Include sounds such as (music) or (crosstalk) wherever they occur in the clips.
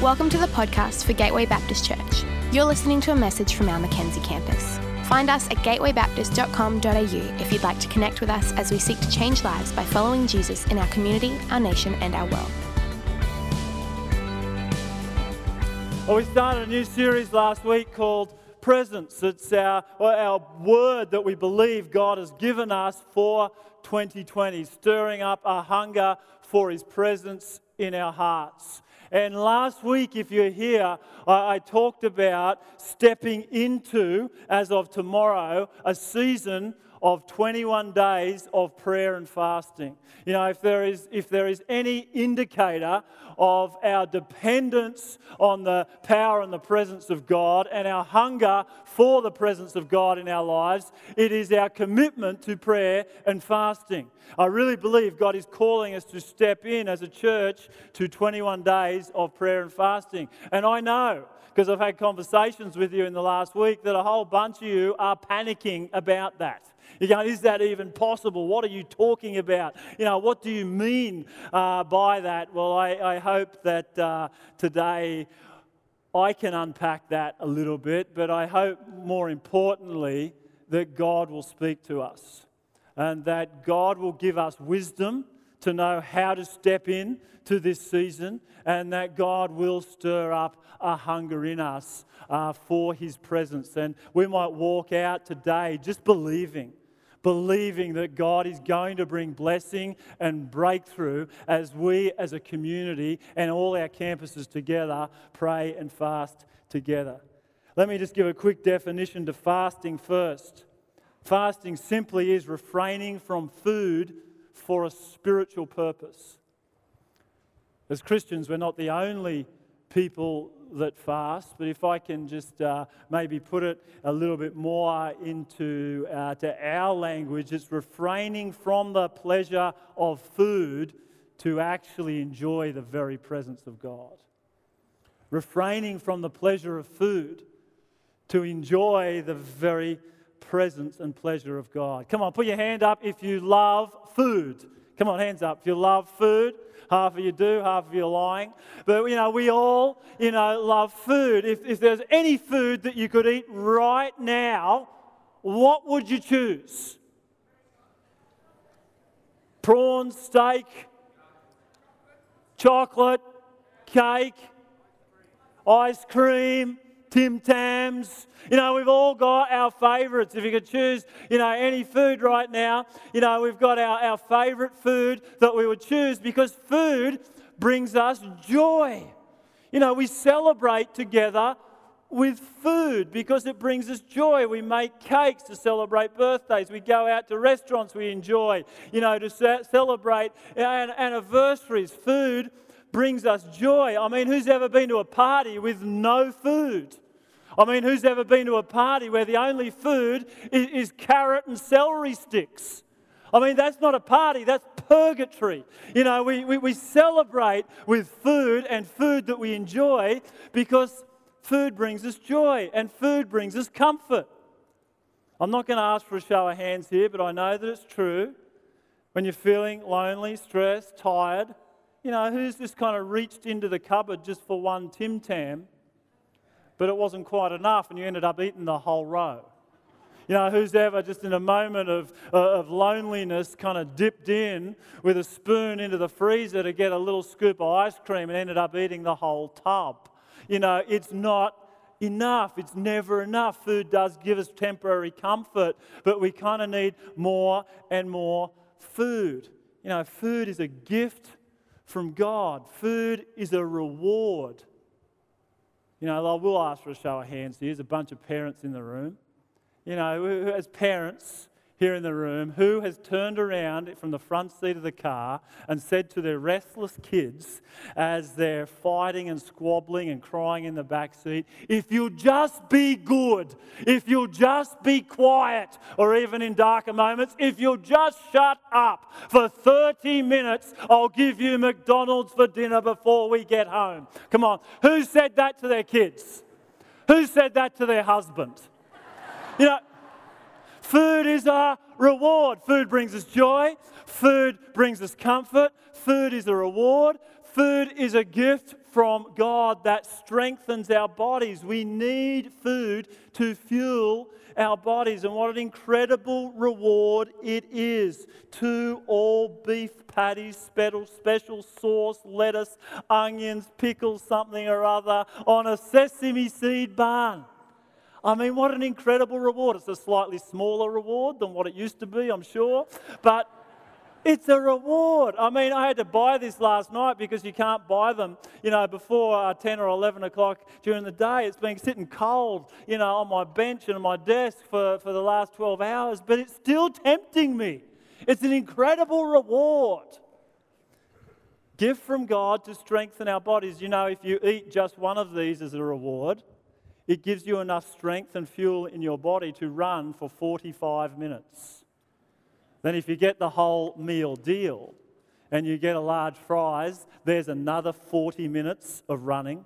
Welcome to the podcast for Gateway Baptist Church. You're listening to a message from our Mackenzie campus. Find us at gatewaybaptist.com.au if you'd like to connect with us as we seek to change lives by following Jesus in our community, our nation, and our world. Well, we started a new series last week called Presence. It's our, our word that we believe God has given us for 2020, stirring up a hunger for His presence in our hearts. And last week, if you're here, I, I, talked about stepping into, as of tomorrow, a season of 21 days of prayer and fasting. You know, if there is, if there is any indicator of our dependence on the power and the presence of God and our hunger for the presence of God in our lives, it is our commitment to prayer and fasting. I really believe God is calling us to step in as a church to 21 days of prayer and fasting. And I know because I've had conversations with you in the last week that a whole bunch of you are panicking about that. You're going, is that even possible? What are you talking about? You know, what do you mean uh, by that? Well, I, I hope that uh, today I can unpack that a little bit, but I hope more importantly that God will speak to us and that God will give us wisdom to know how to step in to this season and that God will stir up a hunger in us uh, for His presence. And we might walk out today just believing believing that God is going to bring blessing and breakthrough as we as a community and all our campuses together pray and fast together. Let me just give a quick definition to fasting first. Fasting simply is refraining from food for a spiritual purpose. As Christians, we're not the only people that fast, but if I can just uh, maybe put it a little bit more into uh, to our language, it's refraining from the pleasure of food to actually enjoy the very presence of God. Refraining from the pleasure of food to enjoy the very presence and pleasure of God. Come on, put your hand up if you love food. Come on, hands up if you love food. Half of you do, half of you are lying. But, you know, we all, you know, love food. If, if there's any food that you could eat right now, what would you choose? Prawn, steak, chocolate, cake, ice cream, Tim Tams. You know, we've all got our favourites. If you could choose, you know, any food right now, you know, we've got our, our favourite food that we would choose because food brings us joy. You know, we celebrate together with food because it brings us joy. We make cakes to celebrate birthdays. We go out to restaurants we enjoy, you know, to celebrate anniversaries. Food brings us joy. I mean, who's ever been to a party with no food? I mean, who's ever been to a party where the only food is, is carrot and celery sticks? I mean, that's not a party, that's purgatory. You know, we, we, we celebrate with food and food that we enjoy because food brings us joy and food brings us comfort. I'm not going to ask for a show of hands here, but I know that it's true. When you're feeling lonely, stressed, tired, you know, who's just kind of reached into the cupboard just for one Tim Tam, but it wasn't quite enough and you ended up eating the whole row? You know, who's ever just in a moment of, uh, of loneliness kind of dipped in with a spoon into the freezer to get a little scoop of ice cream and ended up eating the whole tub? You know, it's not enough. It's never enough. Food does give us temporary comfort, but we kind of need more and more food. You know, food is a gift from God. Food is a reward. You know, I will ask for a show of hands. There's a bunch of parents in the room. You know, as parents, here in the room who has turned around from the front seat of the car and said to their restless kids as they're fighting and squabbling and crying in the back seat, if you'll just be good, if you'll just be quiet, or even in darker moments, if you'll just shut up for 30 minutes, I'll give you McDonald's for dinner before we get home. Come on, who said that to their kids? Who said that to their husband? You know, Food is a reward. Food brings us joy. Food brings us comfort. Food is a reward. Food is a gift from God that strengthens our bodies. We need food to fuel our bodies. And what an incredible reward it is. Two all beef patties, special, special sauce, lettuce, onions, pickles, something or other on a sesame seed bun. I mean, what an incredible reward. It's a slightly smaller reward than what it used to be, I'm sure. But it's a reward. I mean, I had to buy this last night because you can't buy them, you know, before uh, 10 or 11 o'clock during the day. It's been sitting cold, you know, on my bench and my desk for, for the last 12 hours, but it's still tempting me. It's an incredible reward. Gift from God to strengthen our bodies. You know, if you eat just one of these as a reward, it gives you enough strength and fuel in your body to run for 45 minutes. Then, if you get the whole meal deal and you get a large fries, there's another 40 minutes of running.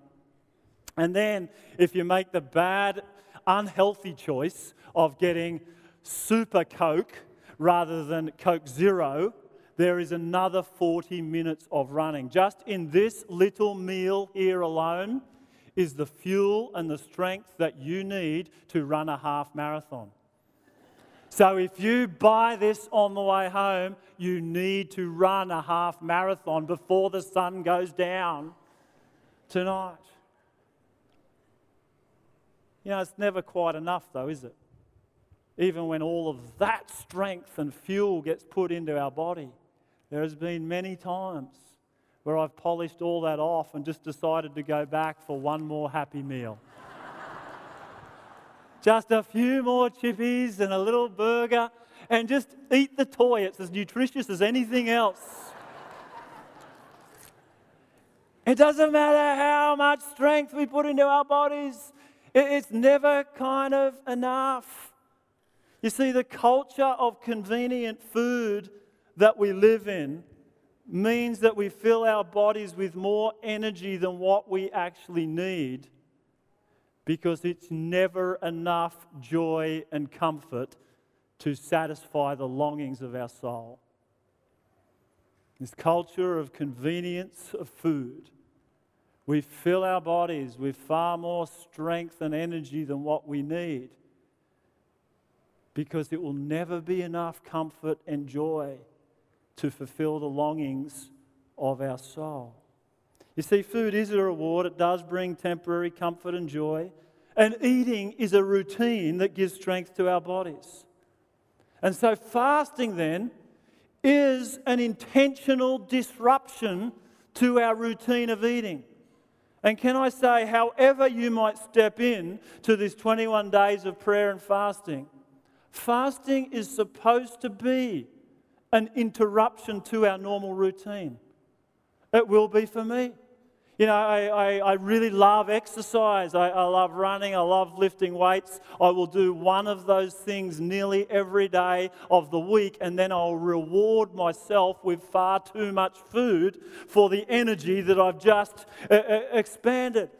And then, if you make the bad, unhealthy choice of getting Super Coke rather than Coke Zero, there is another 40 minutes of running. Just in this little meal here alone is the fuel and the strength that you need to run a half marathon. So if you buy this on the way home, you need to run a half marathon before the sun goes down tonight. You know, it's never quite enough, though, is it? Even when all of that strength and fuel gets put into our body, there has been many times where I've polished all that off and just decided to go back for one more happy meal. (laughs) Just a few more chippies and a little burger, and just eat the toy. It's as nutritious as anything else. It doesn't matter how much strength we put into our bodies, it's never kind of enough. You see, the culture of convenient food that we live in means that we fill our bodies with more energy than what we actually need because it's never enough joy and comfort to satisfy the longings of our soul. This culture of convenience of food. We fill our bodies with far more strength and energy than what we need because it will never be enough comfort and joy to fulfill the longings of our soul. You see, food is a reward, it does bring temporary comfort and joy. And eating is a routine that gives strength to our bodies. And so, fasting then is an intentional disruption to our routine of eating. And can I say, however, you might step in to this 21 days of prayer and fasting, fasting is supposed to be an interruption to our normal routine. It will be for me. You know, I, I, I really love exercise. I, I, love running. I love lifting weights. I will do one of those things nearly every day of the week, and then I'll reward myself with far too much food for the energy that I've just uh, uh, expanded.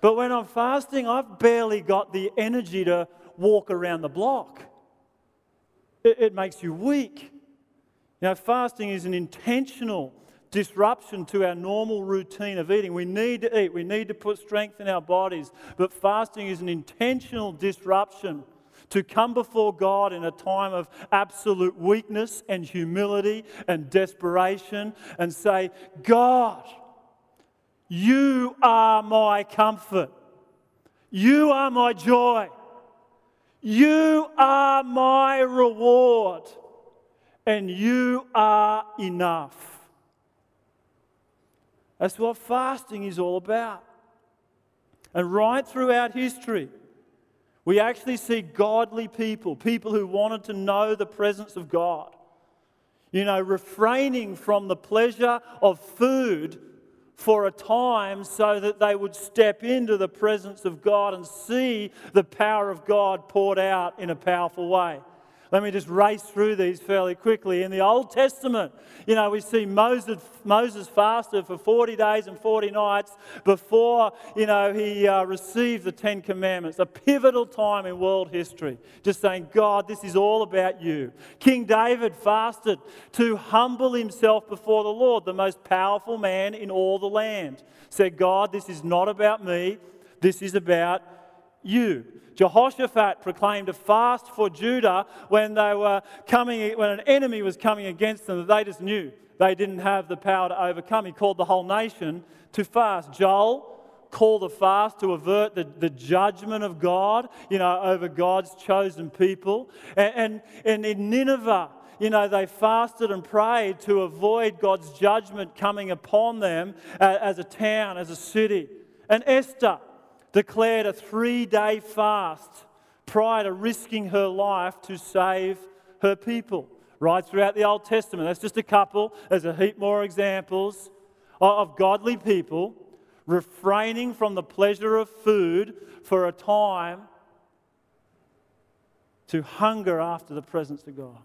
But when I'm fasting, I've barely got the energy to walk around the block. It, it makes you weak. Know, fasting is an intentional disruption to our normal routine of eating. We need to eat, we need to put strength in our bodies, but fasting is an intentional disruption to come before God in a time of absolute weakness and humility and desperation and say, God, you are my comfort. You are my joy. You are my reward. And you are enough. That's what fasting is all about. And right throughout history, we actually see godly people, people who wanted to know the presence of God, you know, refraining from the pleasure of food for a time so that they would step into the presence of God and see the power of God poured out in a powerful way. Let me just race through these fairly quickly. In the Old Testament, you know, we see Moses, Moses fasted for 40 days and 40 nights before, you know, he uh, received the Ten Commandments. A pivotal time in world history. Just saying, God, this is all about you. King David fasted to humble himself before the Lord, the most powerful man in all the land. Said, God, this is not about me, this is about you. Jehoshaphat proclaimed a fast for Judah when they were coming, when an enemy was coming against them that they just knew they didn't have the power to overcome. He called the whole nation to fast. Joel called a fast to avert the, the judgment of God, you know, over God's chosen people. And, and, and in Nineveh, you know, they fasted and prayed to avoid God's judgment coming upon them as a town, as a city. And Esther, declared a three day fast prior to risking her life to save her people. Right throughout the Old Testament. That's just a couple. There's a heap more examples of godly people refraining from the pleasure of food for a time to hunger after the presence of God,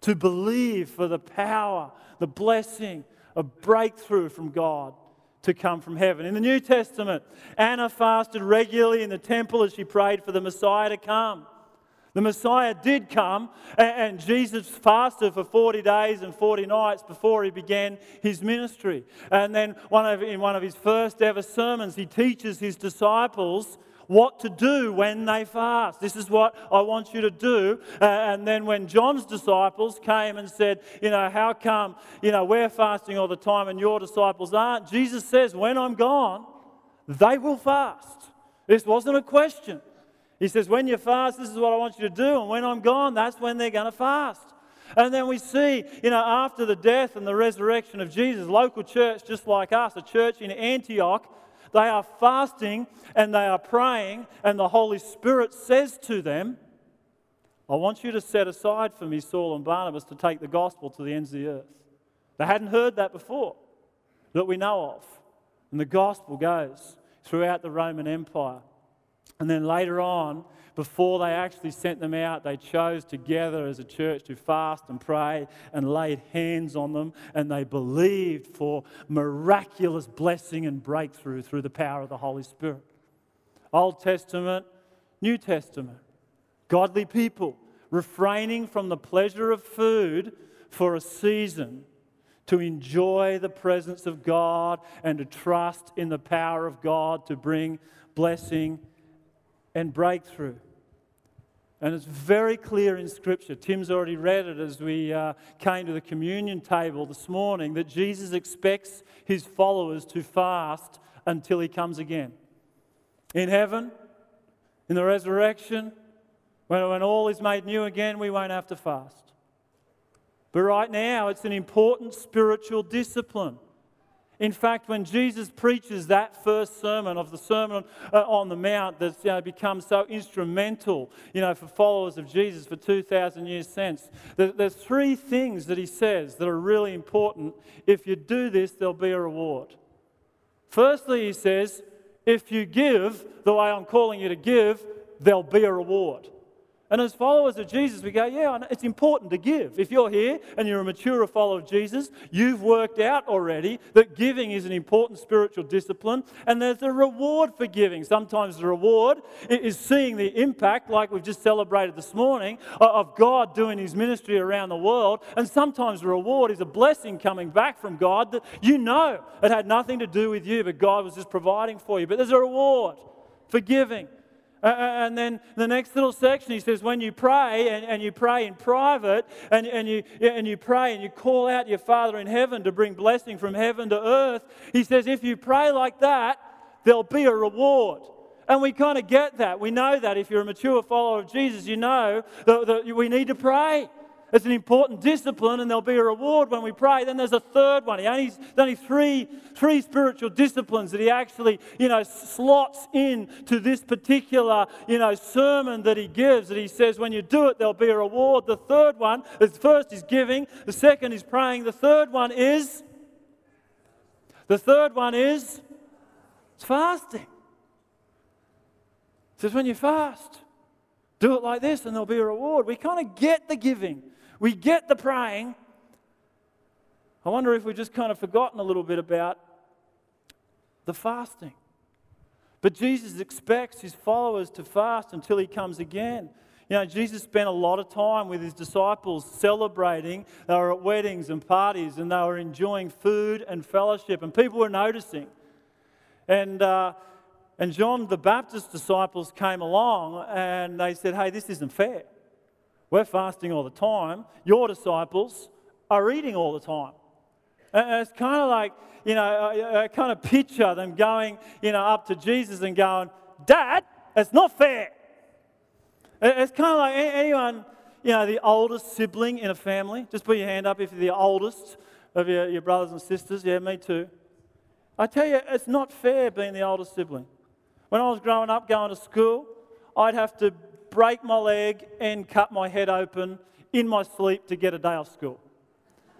to believe for the power, the blessing, a breakthrough from God to come from heaven. In the New Testament, Anna fasted regularly in the temple as she prayed for the Messiah to come. The Messiah did come, and Jesus fasted for 40 days and 40 nights before he began his ministry. And then, one of, in one of his first ever sermons, he teaches his disciples what to do when they fast. This is what I want you to do. Uh, and then when John's disciples came and said, You know, how come, you know, we're fasting all the time and your disciples aren't? Jesus says, When I'm gone, they will fast. This wasn't a question. He says, When you fast, this is what I want you to do. And when I'm gone, that's when they're going to fast. And then we see, you know, after the death and the resurrection of Jesus, local church just like us, a church in Antioch, they are fasting and they are praying, and the Holy Spirit says to them, I want you to set aside for me Saul and Barnabas to take the gospel to the ends of the earth. They hadn't heard that before that we know of. And the gospel goes throughout the Roman Empire. And then later on, before they actually sent them out, they chose together as a church to fast and pray and laid hands on them, and they believed for miraculous blessing and breakthrough through the power of the Holy Spirit. Old Testament, New Testament. Godly people refraining from the pleasure of food for a season to enjoy the presence of God and to trust in the power of God to bring blessing and breakthrough. And it's very clear in Scripture. Tim's already read it as we uh, came to the communion table this morning that Jesus expects his followers to fast until he comes again. In heaven, in the resurrection, when, when all is made new again, we won't have to fast. But right now, it's an important spiritual discipline. In fact, when Jesus preaches that first sermon of the Sermon uh, on the Mount that's you know, become so instrumental you know, for followers of Jesus for 2,000 years since, there's three things that he says that are really important. If you do this, there'll be a reward. Firstly, he says, if you give the way I'm calling you to give, there'll be a reward. And as followers of Jesus, we go, yeah, it's important to give. If you're here and you're a mature follower of Jesus, you've worked out already that giving is an important spiritual discipline, and there's a reward for giving. Sometimes the reward is seeing the impact, like we've just celebrated this morning, of God doing his ministry around the world. And sometimes the reward is a blessing coming back from God that you know it had nothing to do with you, but God was just providing for you. But there's a reward for giving. Uh, and then the next little section, he says, when you pray and, and you pray in private and, and, you, and you pray and you call out your Father in heaven to bring blessing from heaven to earth, he says, if you pray like that, there'll be a reward. And we kind of get that. We know that if you're a mature follower of Jesus, you know that, that we need to pray. It's an important discipline, and there'll be a reward when we pray. Then there's a third one. He only, only three, three spiritual disciplines that he actually, you know, slots in to this particular, you know, sermon that he gives. That he says, when you do it, there'll be a reward. The third one, the first is giving. The second is praying. The third one is, the third one is, it's fasting. It says when you fast, Do it like this and there'll be a reward. We kind of get the giving, we get the praying. I wonder if we've just kind of forgotten a little bit about the fasting. But Jesus expects his followers to fast until he comes again. You know, Jesus spent a lot of time with his disciples celebrating. They were at weddings and parties and they were enjoying food and fellowship, and people were noticing. And, uh, and John the Baptist's disciples came along and they said, Hey, this isn't fair. We're fasting all the time. Your disciples are eating all the time. And it's kind of like, you know, I, kind of picture them going, you know, up to Jesus and going, Dad, it's not fair. It's kind of like anyone, you know, the oldest sibling in a family. Just put your hand up if you're the oldest of your, your brothers and sisters. Yeah, me too. I tell you, it's not fair being the oldest sibling. When I was growing up, going to school, I'd have to break my leg and cut my head open in my sleep to get a day off school.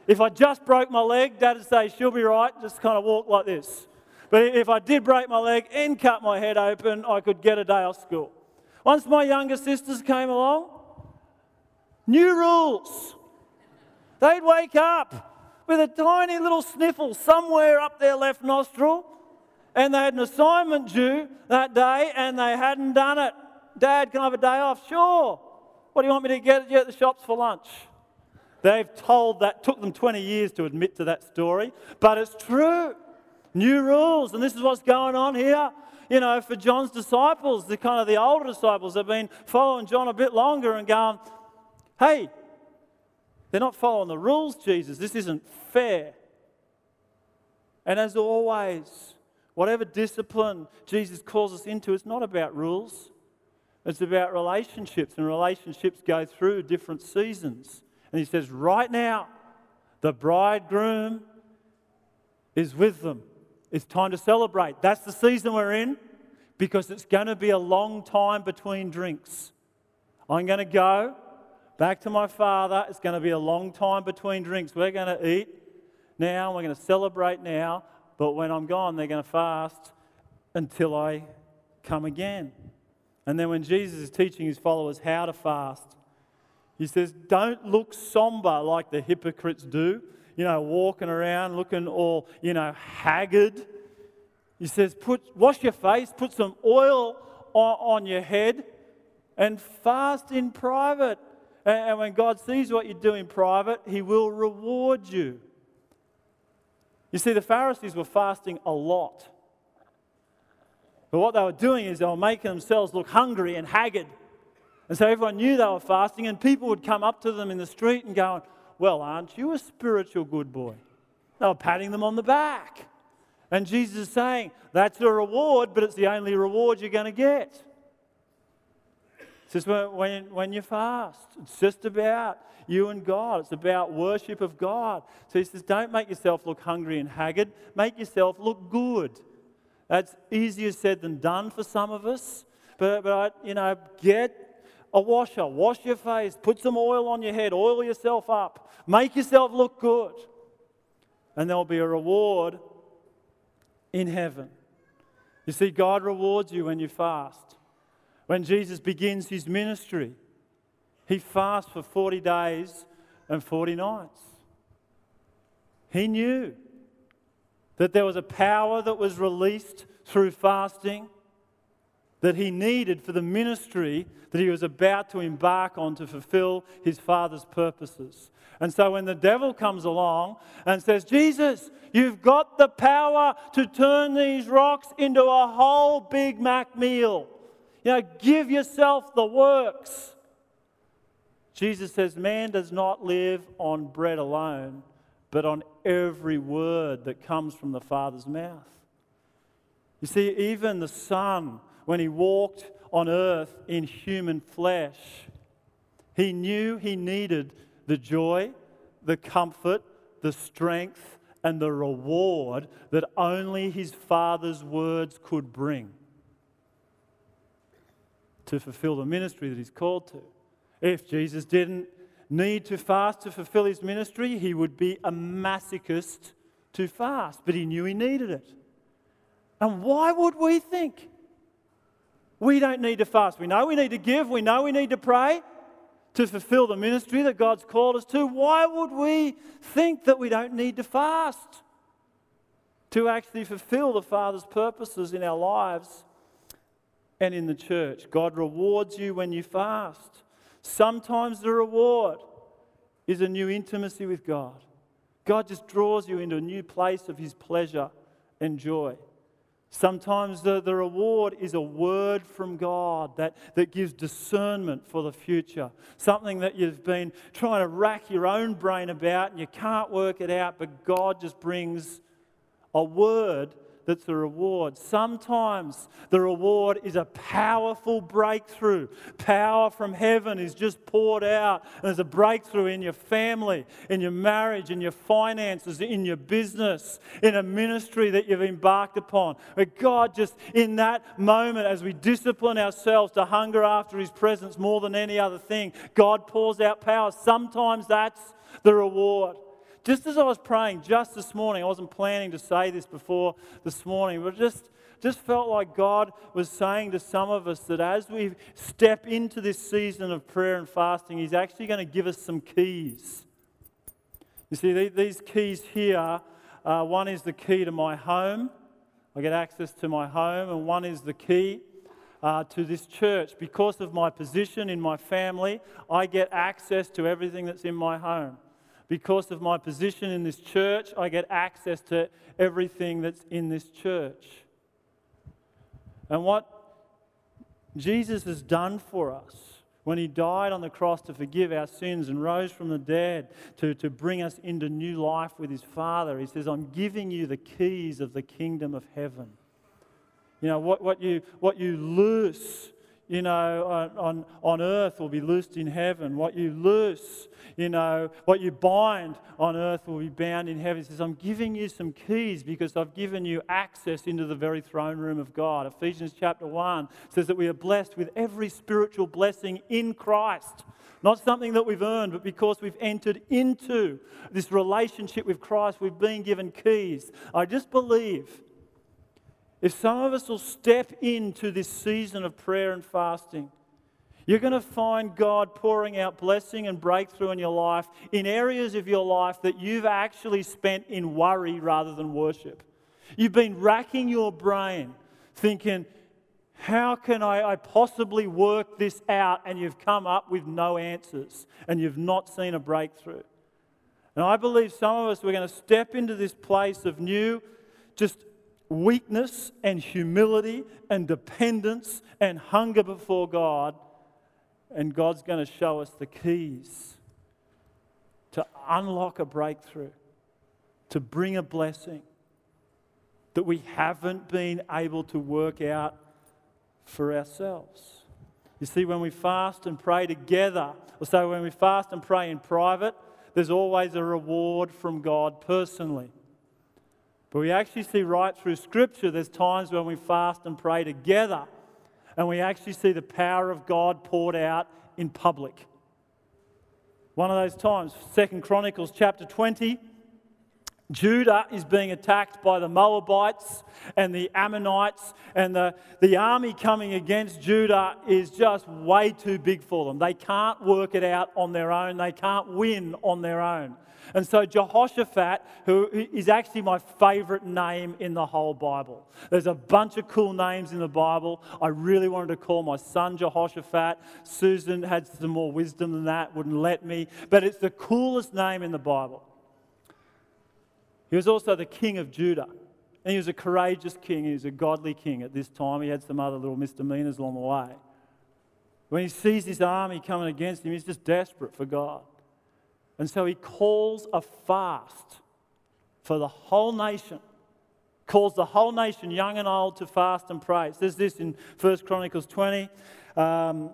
If I just broke my leg, Dad would say, She'll be right, just kind of walk like this. But if I did break my leg and cut my head open, I could get a day off school. Once my younger sisters came along, new rules. They'd wake up with a tiny little sniffle somewhere up their left nostril, and they had an assignment due that day and they hadn't done it. Dad, can I have a day off? Sure. What do you want me to get you at the shops for lunch? They've told that, took them 20 years to admit to that story, but it's true. New rules, and this is what's going on here you know, for John's disciples, the kind of the older disciples have been following John a bit longer and going, hey, they're not following the rules, Jesus. This isn't fair. And as always, whatever discipline Jesus calls us into, it's not about rules. It's about relationships, and relationships go through different seasons. And he says, right now, the bridegroom is with them. It's time to celebrate. That's the season we're in because it's going to be a long time between drinks. I'm going to go back to my father. It's going to be a long time between drinks. We're going to eat now, we're going to celebrate now, but when I'm gone, they're going to fast until I come again. And then when Jesus is teaching his followers how to fast, he says, Don't look somber like the hypocrites do you know, walking around looking all, you know, haggard. He says, put, wash your face, put some oil on, on your head, and fast in private. And, and when God sees what you do in private, He will reward you. You see, the Pharisees were fasting a lot. But what they were doing is they were making themselves look hungry and haggard. And so everyone knew they were fasting, and people would come up to them in the street and go, well, aren't you a spiritual good boy? They were patting them on the back. And Jesus is saying, That's a reward, but it's the only reward you're going to get. It's just when, when you fast, it's just about you and God. It's about worship of God. So he says, Don't make yourself look hungry and haggard, make yourself look good. That's easier said than done for some of us. But, but you know, get a washer, wash your face, put some oil on your head, oil yourself up, make yourself look good. And there'll be a reward in heaven. You see, God rewards you when you fast. When Jesus begins his ministry, he fasts for 40 days and 40 nights. He knew that there was a power that was released through fasting that he needed for the ministry that he was about to embark on to fulfill his Father's purposes. And so when the devil comes along and says, Jesus, you've got the power to turn these rocks into a whole Big Mac meal, you know, give yourself the works. Jesus says, Man does not live on bread alone, but on every word that comes from the Father's mouth. You see, even the Son when he walked on earth in human flesh. He knew he needed the joy, the comfort, the strength, and the reward that only his Father's words could bring to fulfill the ministry that he's called to. If Jesus didn't need to fast to fulfill his ministry, he would be a masochist to fast, but he knew he needed it. And why would we think We don't need to fast. We know we need to give. We know we need to pray to fulfill the ministry that God's called us to. Why would we think that we don't need to fast to actually fulfill the Father's purposes in our lives and in the church? God rewards you when you fast. Sometimes the reward is a new intimacy with God. God just draws you into a new place of His pleasure and joy. Sometimes the, the reward is a word from God that, that gives discernment for the future. Something that you've been trying to rack your own brain about and you can't work it out, but God just brings a word that's the reward. Sometimes the reward is a powerful breakthrough. Power from heaven is just poured out. And there's a breakthrough in your family, in your marriage, in your finances, in your business, in a ministry that you've embarked upon. But God, just in that moment, as we discipline ourselves to hunger after His presence more than any other thing, God pours out power. Sometimes that's the reward. Just as I was praying just this morning, I wasn't planning to say this before this morning, but just, just felt like God was saying to some of us that as we step into this season of prayer and fasting, He's actually going to give us some keys. You see, these keys here uh, one is the key to my home. I get access to my home, and one is the key uh, to this church. Because of my position in my family, I get access to everything that's in my home because of my position in this church, I get access to everything that's in this church. And what Jesus has done for us when he died on the cross to forgive our sins and rose from the dead to, to bring us into new life with his Father, he says, I'm giving you the keys of the kingdom of heaven. You know, what, what, you, what you loose you know, on, on, earth will be loosed in heaven. What you loose, you know, what you bind on earth will be bound in heaven. He says, I'm giving you some keys because I've given you access into the very throne room of God. Ephesians chapter 1 says that we are blessed with every spiritual blessing in Christ. Not something that we've earned, but because we've entered into this relationship with Christ, we've been given keys. I just believe if some of us will step into this season of prayer and fasting, you're going to find God pouring out blessing and breakthrough in your life in areas of your life that you've actually spent in worry rather than worship. You've been racking your brain thinking, how can I, I, possibly work this out? And you've come up with no answers and you've not seen a breakthrough. And I believe some of us, we're going to step into this place of new, just weakness and humility and dependence and hunger before God. And God's going to show us the keys to unlock a breakthrough, to bring a blessing that we haven't been able to work out for ourselves. You see, when we fast and pray together, or so when we fast and pray in private, there's always a reward from God personally. But we actually see right through Scripture, there's times when we fast and pray together, and we actually see the power of God poured out in public. One of those times, Second Chronicles chapter 20, Judah is being attacked by the Moabites and the Ammonites, and the, the army coming against Judah is just way too big for them. They can't work it out on their own, they can't win on their own. And so Jehoshaphat, who is actually my favorite name in the whole Bible. There's a bunch of cool names in the Bible. I really wanted to call my son Jehoshaphat. Susan had some more wisdom than that, wouldn't let me. But it's the coolest name in the Bible. He was also the king of Judah. And he was a courageous king. He was a godly king at this time. He had some other little misdemeanors along the way. When he sees his army coming against him, he's just desperate for God. And so he calls a fast for the whole nation. Calls the whole nation, young and old, to fast and pray. It says this in 1 Chronicles 20. Um,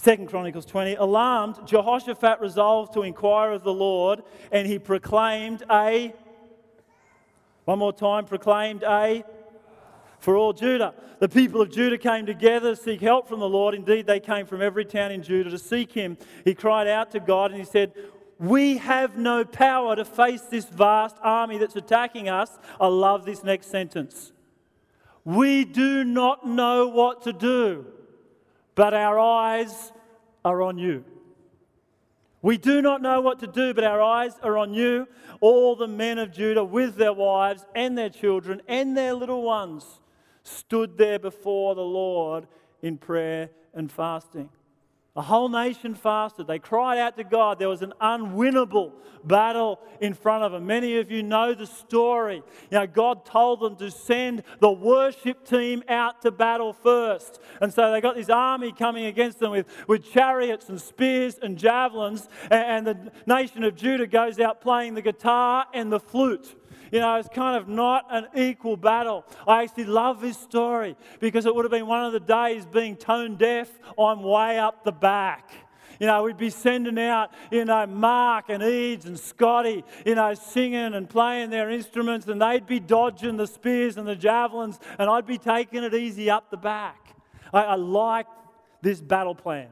2 Chronicles 20. Alarmed, Jehoshaphat resolved to inquire of the Lord, and he proclaimed a, one more time, proclaimed a, for all Judah. The people of Judah came together to seek help from the Lord. Indeed, they came from every town in Judah to seek him. He cried out to God and he said, we have no power to face this vast army that's attacking us. I love this next sentence. We do not know what to do, but our eyes are on you. We do not know what to do, but our eyes are on you. All the men of Judah, with their wives and their children and their little ones, stood there before the Lord in prayer and fasting. The whole nation fasted. They cried out to God. There was an unwinnable battle in front of them. Many of you know the story. You know, God told them to send the worship team out to battle first. And so they got this army coming against them with, with chariots and spears and javelins. And, and the nation of Judah goes out playing the guitar and the flute. You know, it's kind of not an equal battle. I actually love his story because it would have been one of the days being tone deaf. I'm way up the back. You know, we'd be sending out, you know, Mark and Eads and Scotty, you know, singing and playing their instruments, and they'd be dodging the spears and the javelins, and I'd be taking it easy up the back. I, I like this battle plan.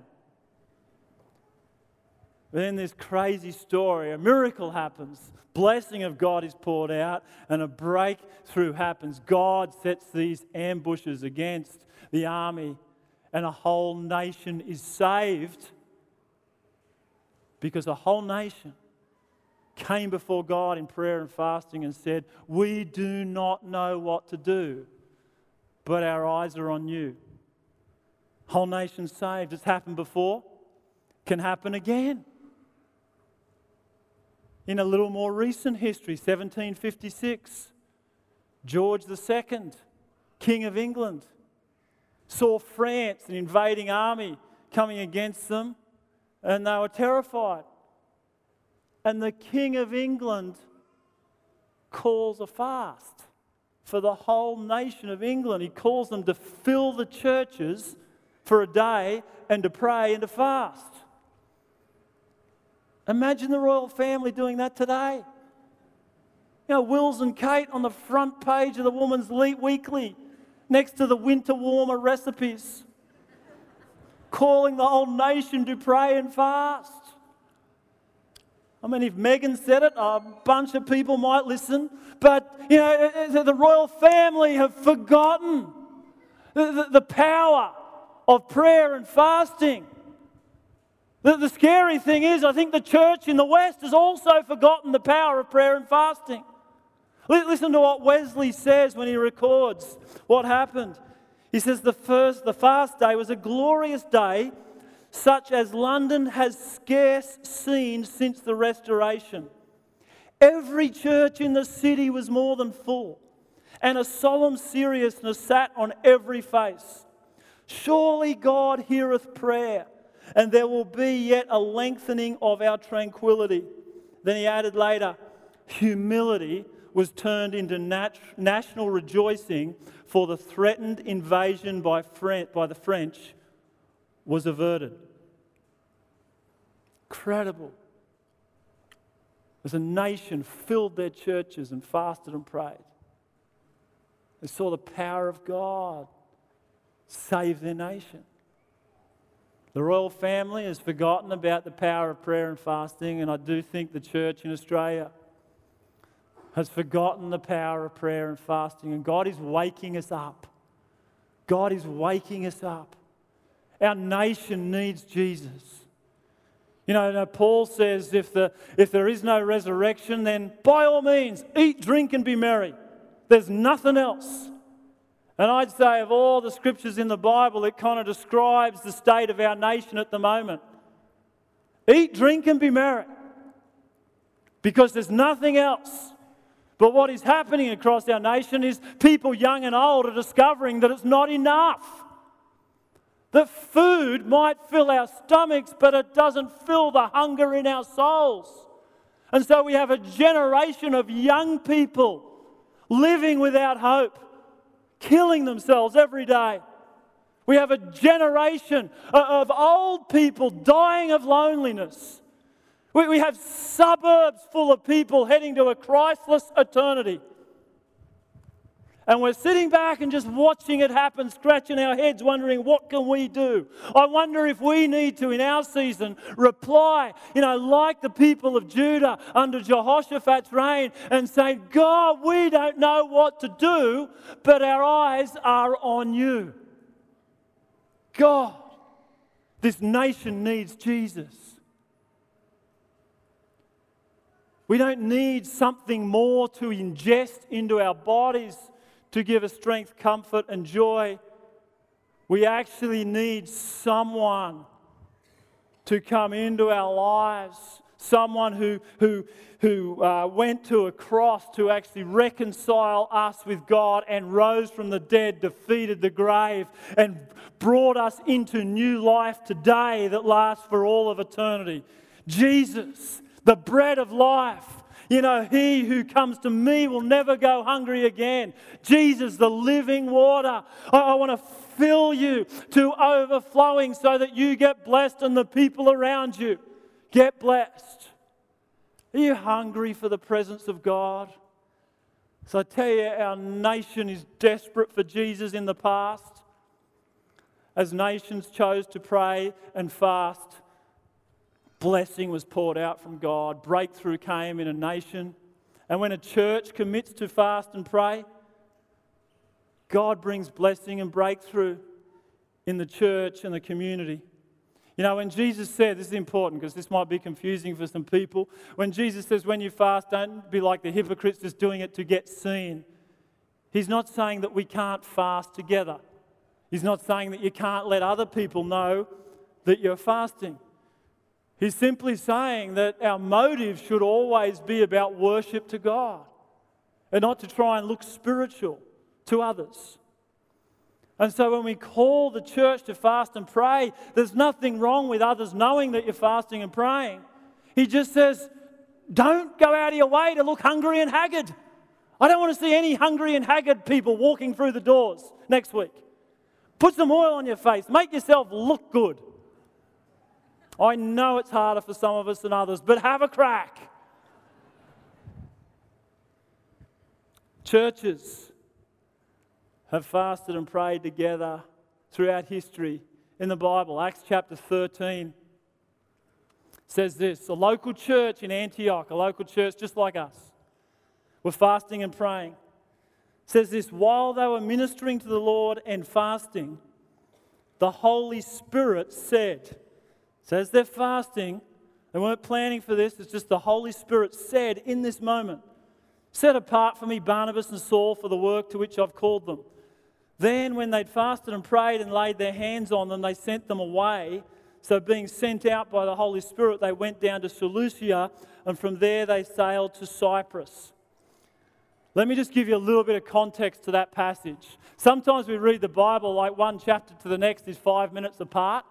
Then this crazy story, a miracle happens. Blessing of God is poured out, and a breakthrough happens. God sets these ambushes against the army, and a whole nation is saved because a whole nation came before God in prayer and fasting and said, We do not know what to do, but our eyes are on you. Whole nation saved. It's happened before, can happen again in a little more recent history, 1756, George II, King of England, saw France, an invading army, coming against them, and they were terrified. And the King of England calls a fast for the whole nation of England. He calls them to fill the churches for a day and to pray and to fast. Imagine the royal family doing that today. You know, Wills and Kate on the front page of the Woman's Weekly next to the winter warmer recipes, calling the whole nation to pray and fast. I mean, if Meghan said it, a bunch of people might listen, but you know, the royal family have forgotten the, the, the power of prayer and fasting. The, the scary thing is, I think the church in the West has also forgotten the power of prayer and fasting. Listen to what Wesley says when he records what happened. He says, The first, the fast day was a glorious day, such as London has scarce seen since the Restoration. Every church in the city was more than full, and a solemn seriousness sat on every face. Surely God heareth prayer and there will be yet a lengthening of our tranquility. Then he added later, humility was turned into nat- national rejoicing for the threatened invasion by, by the French was averted. Incredible. As a nation filled their churches and fasted and prayed. They saw the power of God save their nation. The royal family has forgotten about the power of prayer and fasting, and I do think the church in Australia has forgotten the power of prayer and fasting, and God is waking us up. God is waking us up. Our nation needs Jesus. You know, Paul says if, the, if there is no resurrection, then by all means, eat, drink, and be merry. There's nothing else. And I'd say, of all the scriptures in the Bible, it kind of describes the state of our nation at the moment. Eat, drink, and be merry. Because there's nothing else. But what is happening across our nation is people, young and old, are discovering that it's not enough. That food might fill our stomachs, but it doesn't fill the hunger in our souls. And so we have a generation of young people living without hope killing themselves every day. We have a generation of old people dying of loneliness. We have suburbs full of people heading to a Christless eternity. And we're sitting back and just watching it happen, scratching our heads, wondering, what can we do? I wonder if we need to, in our season, reply, you know, like the people of Judah under Jehoshaphat's reign and say, God, we don't know what to do, but our eyes are on you. God, this nation needs Jesus. We don't need something more to ingest into our bodies to give us strength, comfort, and joy. We actually need someone to come into our lives, someone who, who, who uh, went to a cross to actually reconcile us with God and rose from the dead, defeated the grave, and brought us into new life today that lasts for all of eternity. Jesus, the bread of life. You know, he who comes to me will never go hungry again. Jesus, the living water. I, I want to fill you to overflowing so that you get blessed and the people around you get blessed. Are you hungry for the presence of God? So I tell you, our nation is desperate for Jesus in the past. As nations chose to pray and fast, blessing was poured out from God, breakthrough came in a nation. And when a church commits to fast and pray, God brings blessing and breakthrough in the church and the community. You know, when Jesus said, this is important because this might be confusing for some people. When Jesus says, when you fast, don't be like the hypocrites just doing it to get seen. He's not saying that we can't fast together. He's not saying that you can't let other people know that you're fasting. He's simply saying that our motive should always be about worship to God and not to try and look spiritual to others. And so when we call the church to fast and pray, there's nothing wrong with others knowing that you're fasting and praying. He just says, don't go out of your way to look hungry and haggard. I don't want to see any hungry and haggard people walking through the doors next week. Put some oil on your face, make yourself look good. I know it's harder for some of us than others, but have a crack. Churches have fasted and prayed together throughout history in the Bible. Acts chapter 13 says this a local church in Antioch, a local church just like us, were fasting and praying. says this while they were ministering to the Lord and fasting, the Holy Spirit said, so as they're fasting, they weren't planning for this, it's just the Holy Spirit said in this moment, Set apart for me Barnabas and Saul for the work to which I've called them. Then, when they'd fasted and prayed and laid their hands on them, they sent them away. So, being sent out by the Holy Spirit, they went down to Seleucia, and from there they sailed to Cyprus. Let me just give you a little bit of context to that passage. Sometimes we read the Bible like one chapter to the next is five minutes apart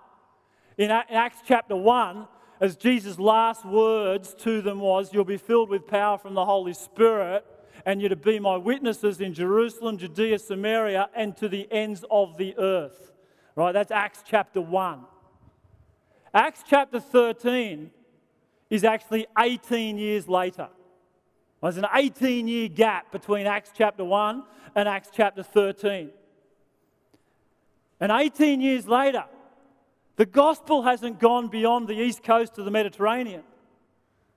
in Acts chapter 1, as Jesus' last words to them was, You'll be filled with power from the Holy Spirit, and you're to be my witnesses in Jerusalem, Judea, Samaria, and to the ends of the earth. Right? That's Acts chapter 1. Acts chapter 13 is actually 18 years later. There's an 18 year gap between Acts chapter 1 and Acts chapter 13. And 18 years later, the gospel hasn't gone beyond the east coast of the Mediterranean.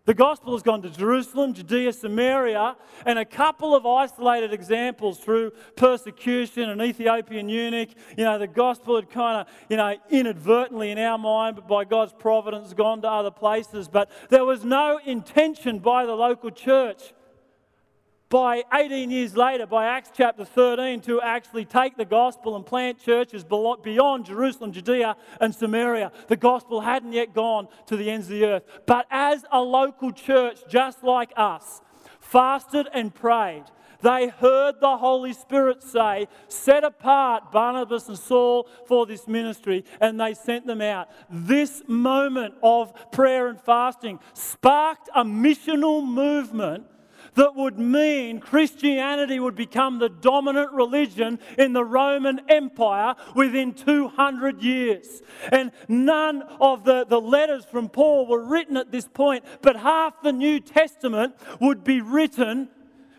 The gospel has gone to Jerusalem, Judea, Samaria, and a couple of isolated examples through persecution, an Ethiopian eunuch. You know, the gospel had kind of, you know, inadvertently in our mind, but by God's providence, gone to other places. But there was no intention by the local church by 18 years later, by Acts chapter 13, to actually take the gospel and plant churches beyond Jerusalem, Judea, and Samaria. The gospel hadn't yet gone to the ends of the earth. But as a local church, just like us, fasted and prayed, they heard the Holy Spirit say, Set apart Barnabas and Saul for this ministry, and they sent them out. This moment of prayer and fasting sparked a missional movement that would mean Christianity would become the dominant religion in the Roman Empire within 200 years. And none of the, the letters from Paul were written at this point, but half the New Testament would be written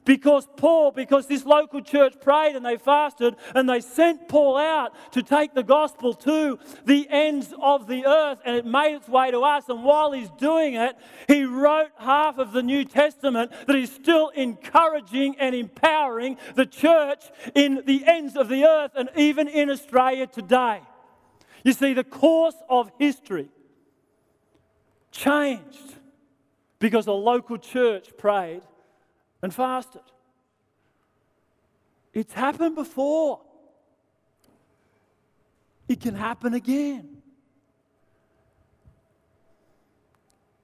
Because Paul, because this local church prayed and they fasted and they sent Paul out to take the gospel to the ends of the earth and it made its way to us. And while he's doing it, he wrote half of the New Testament that is still encouraging and empowering the church in the ends of the earth and even in Australia today. You see, the course of history changed because a local church prayed and fasted. It's happened before. It can happen again.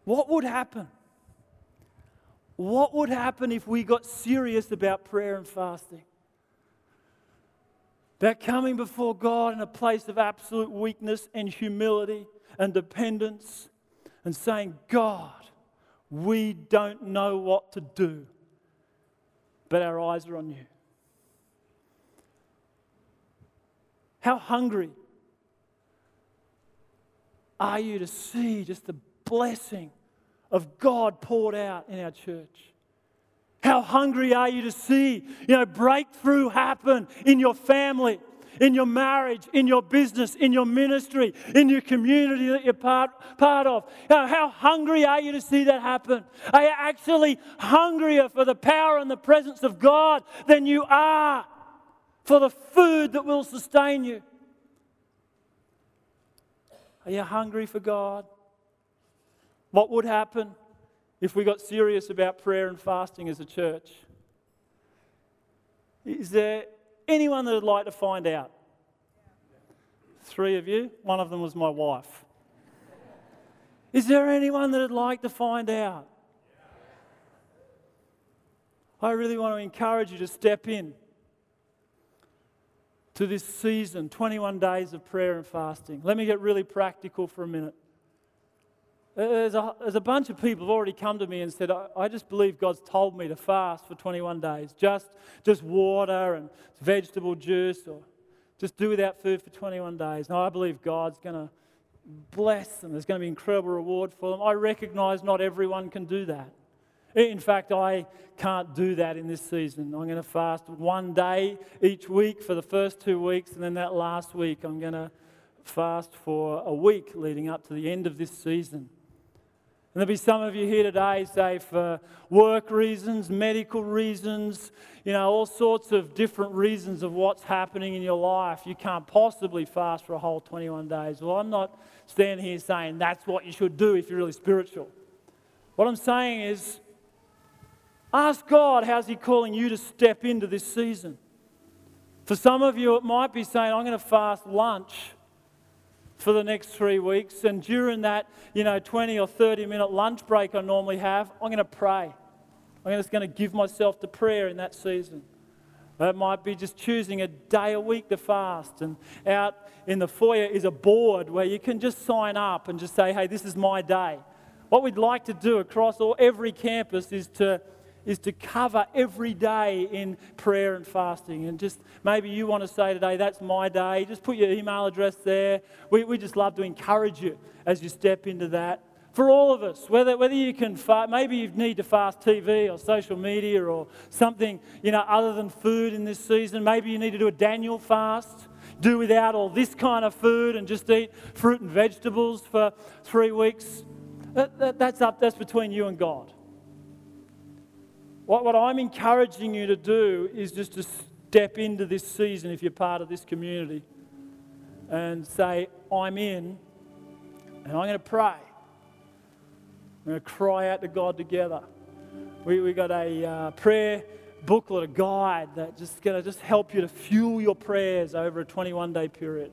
What would happen? What would happen if we got serious about prayer and fasting? About coming before God in a place of absolute weakness and humility and dependence and saying, God, we don't know what to do but our eyes are on you. How hungry are you to see just the blessing of God poured out in our church? How hungry are you to see, you know, breakthrough happen in your family? In your marriage, in your business, in your ministry, in your community that you're part, part of. How hungry are you to see that happen? Are you actually hungrier for the power and the presence of God than you are for the food that will sustain you? Are you hungry for God? What would happen if we got serious about prayer and fasting as a church? Is there Anyone that would like to find out? Three of you. One of them was my wife. Is there anyone that would like to find out? I really want to encourage you to step in to this season 21 days of prayer and fasting. Let me get really practical for a minute. There's a, there's a bunch of people have already come to me and said, I, I, just believe God's told me to fast for 21 days. Just, just water and vegetable juice or just do without food for 21 days. Now, I believe God's going to bless them. There's going to be incredible reward for them. I recognize not everyone can do that. In fact, I can't do that in this season. I'm going to fast one day each week for the first two weeks, and then that last week I'm going to fast for a week leading up to the end of this season. And there'll be some of you here today, say for work reasons, medical reasons, you know, all sorts of different reasons of what's happening in your life. You can't possibly fast for a whole 21 days. Well, I'm not standing here saying that's what you should do if you're really spiritual. What I'm saying is, ask God, how's He calling you to step into this season? For some of you, it might be saying, I'm going to fast lunch for the next three weeks. And during that, you know, 20 or 30 minute lunch break I normally have, I'm going to pray. I'm just going to give myself to prayer in that season. It might be just choosing a day a week to fast. And out in the foyer is a board where you can just sign up and just say, hey, this is my day. What we'd like to do across all, every campus is to is to cover every day in prayer and fasting. And just maybe you want to say today, that's my day. Just put your email address there. We, we just love to encourage you as you step into that. For all of us, whether, whether you can fast, maybe you need to fast TV or social media or something, you know, other than food in this season. Maybe you need to do a Daniel fast do without all this kind of food and just eat fruit and vegetables for three weeks. That, that, that's up, that's between you and God. What, what I'm encouraging you to do is just to step into this season if you're part of this community and say, I'm in and I'm going to pray. We're going to cry out to God together. We, we got a uh, prayer booklet, a guide that just going to just help you to fuel your prayers over a 21 day period.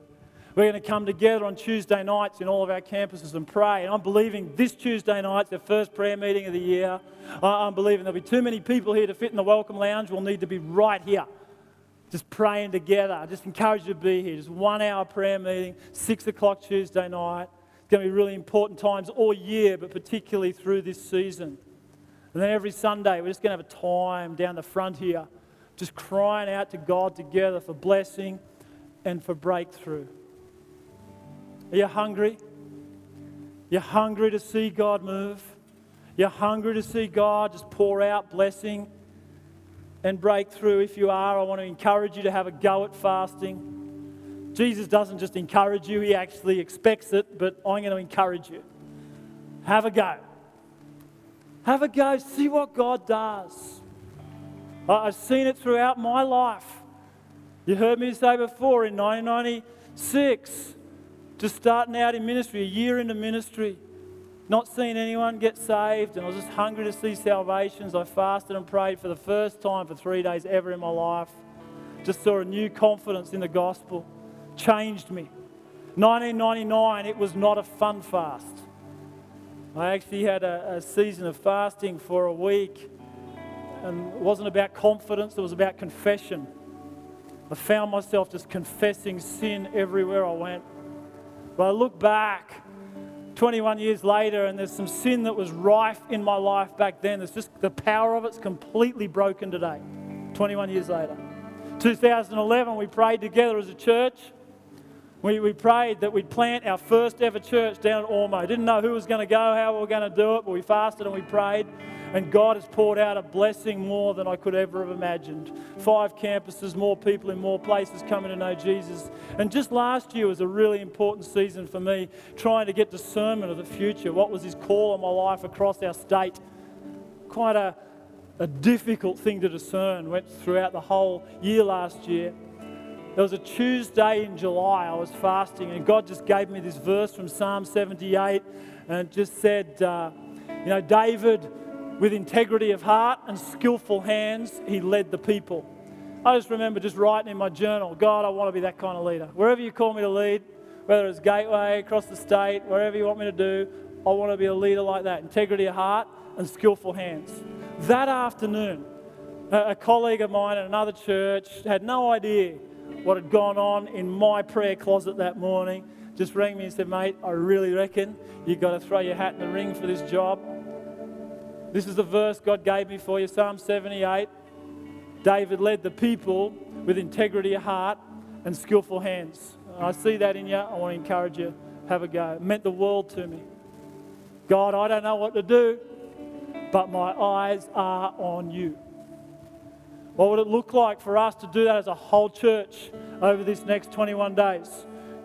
We're going to come together on Tuesday nights in all of our campuses and pray. And I'm believing this Tuesday night's the first prayer meeting of the year. I'm believing there'll be too many people here to fit in the welcome lounge. We'll need to be right here, just praying together. I just encourage you to be here. Just one hour prayer meeting, six o'clock Tuesday night. It's going to be really important times all year, but particularly through this season. And then every Sunday, we're just going to have a time down the front here, just crying out to God together for blessing and for breakthrough. Are you hungry? You're hungry to see God move. You're hungry to see God just pour out blessing and breakthrough. If you are, I want to encourage you to have a go at fasting. Jesus doesn't just encourage you, he actually expects it, but I'm going to encourage you. Have a go. Have a go, see what God does. I've seen it throughout my life. You heard me say before in 1996, just starting out in ministry, a year into ministry, not seeing anyone get saved, and I was just hungry to see salvations. I fasted and prayed for the first time for three days ever in my life. Just saw a new confidence in the gospel. Changed me. 1999, it was not a fun fast. I actually had a, a season of fasting for a week, and it wasn't about confidence, it was about confession. I found myself just confessing sin everywhere I went. But I look back 21 years later and there's some sin that was rife in my life back then. There's just the power of it's completely broken today, 21 years later. 2011, we prayed together as a church. We, we prayed that we'd plant our first ever church down at Ormeau. Didn't know who was going to go, how we were going to do it, but we fasted and we prayed and God has poured out a blessing more than I could ever have imagined. Five campuses, more people in more places coming to know Jesus. And just last year was a really important season for me, trying to get discernment of the future. What was His call on my life across our state? Quite a, a difficult thing to discern. Went throughout the whole year last year. There was a Tuesday in July, I was fasting, and God just gave me this verse from Psalm 78 and just said, uh, You know, David with integrity of heart and skillful hands, he led the people. I just remember just writing in my journal, God, I want to be that kind of leader. Wherever you call me to lead, whether it's Gateway, across the state, wherever you want me to do, I want to be a leader like that. Integrity of heart and skillful hands. That afternoon, a colleague of mine at another church had no idea what had gone on in my prayer closet that morning. Just rang me and said, Mate, I really reckon you've got to throw your hat in the ring for this job. This is the verse God gave me for you Psalm 78. David led the people with integrity of heart and skillful hands. I see that in you. I want to encourage you. Have a go. It meant the world to me. God, I don't know what to do, but my eyes are on you. What would it look like for us to do that as a whole church over this next 21 days?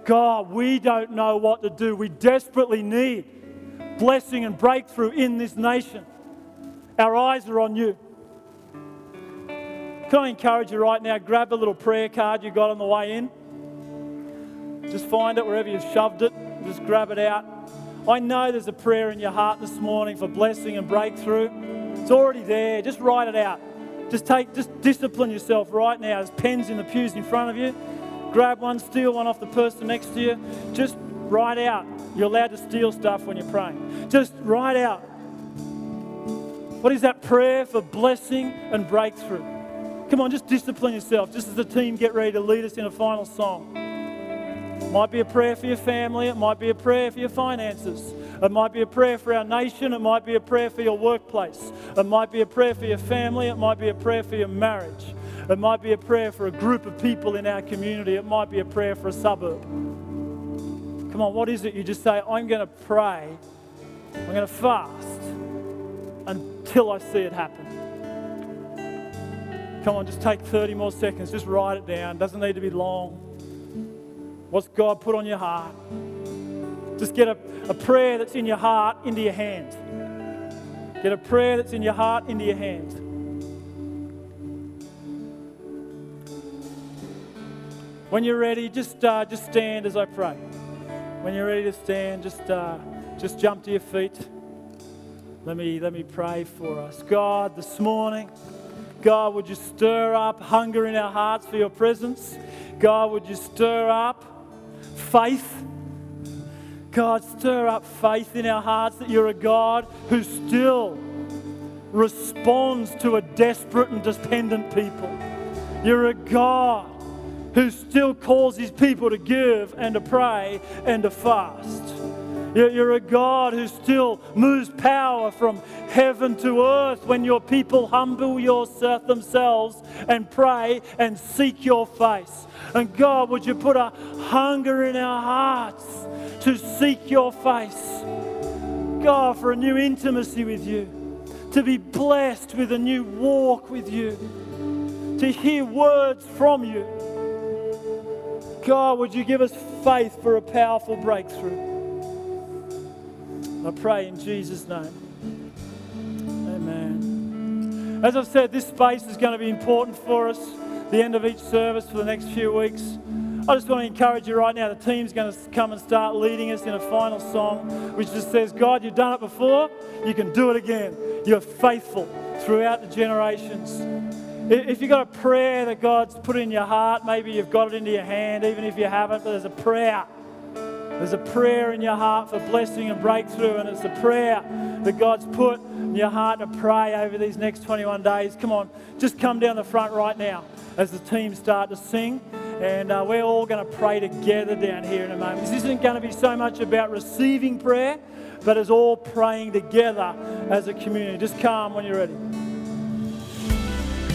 God, we don't know what to do. We desperately need blessing and breakthrough in this nation. Our eyes are on you. Can I encourage you right now? Grab a little prayer card you got on the way in. Just find it wherever you've shoved it. Just grab it out. I know there's a prayer in your heart this morning for blessing and breakthrough. It's already there. Just write it out. Just take, just discipline yourself right now. There's pens in the pews in front of you. Grab one, steal one off the person next to you. Just write out. You're allowed to steal stuff when you're praying. Just write out what is that prayer for blessing and breakthrough? Come on, just discipline yourself, just as the team get ready to lead us in a final song. It might be a prayer for your family, it might be a prayer for your finances, it might be a prayer for our nation, it might be a prayer for your workplace, it might be a prayer for your family, it might be a prayer for your marriage, it might be a prayer for a group of people in our community, it might be a prayer for a suburb. Come on, what is it? You just say, I'm going to pray, I'm going to fast until I see it happen. Come on, just take 30 more seconds. Just write it down. Doesn't need to be long. What's God put on your heart? Just get a, a prayer that's in your heart into your hands. Get a prayer that's in your heart into your hands. When you're ready, just, uh, just stand as I pray. When you're ready to stand, just, uh, just jump to your feet. Let me, let me pray for us. God, this morning, God, would you stir up hunger in our hearts for your presence? God, would you stir up faith? God, stir up faith in our hearts that you're a God who still responds to a desperate and dependent people. You're a God who still calls his people to give and to pray and to fast. You're a God who still moves power from heaven to earth when your people humble yourself themselves and pray and seek your face. And God, would you put a hunger in our hearts to seek your face? God, for a new intimacy with you, to be blessed with a new walk with you. to hear words from you. God, would you give us faith for a powerful breakthrough? I pray in Jesus' name. Amen. As I've said, this space is going to be important for us, the end of each service for the next few weeks. I just want to encourage you right now. The team's going to come and start leading us in a final song, which just says, God, you've done it before, you can do it again. You're faithful throughout the generations. If you've got a prayer that God's put in your heart, maybe you've got it into your hand, even if you haven't, but there's a prayer there's a prayer in your heart for blessing and breakthrough, and it's a prayer that God's put in your heart to pray over these next 21 days. Come on, just come down the front right now as the team start to sing. And uh, we're all going to pray together down here in a moment. This isn't going to be so much about receiving prayer, but as all praying together as a community. Just come when you're ready.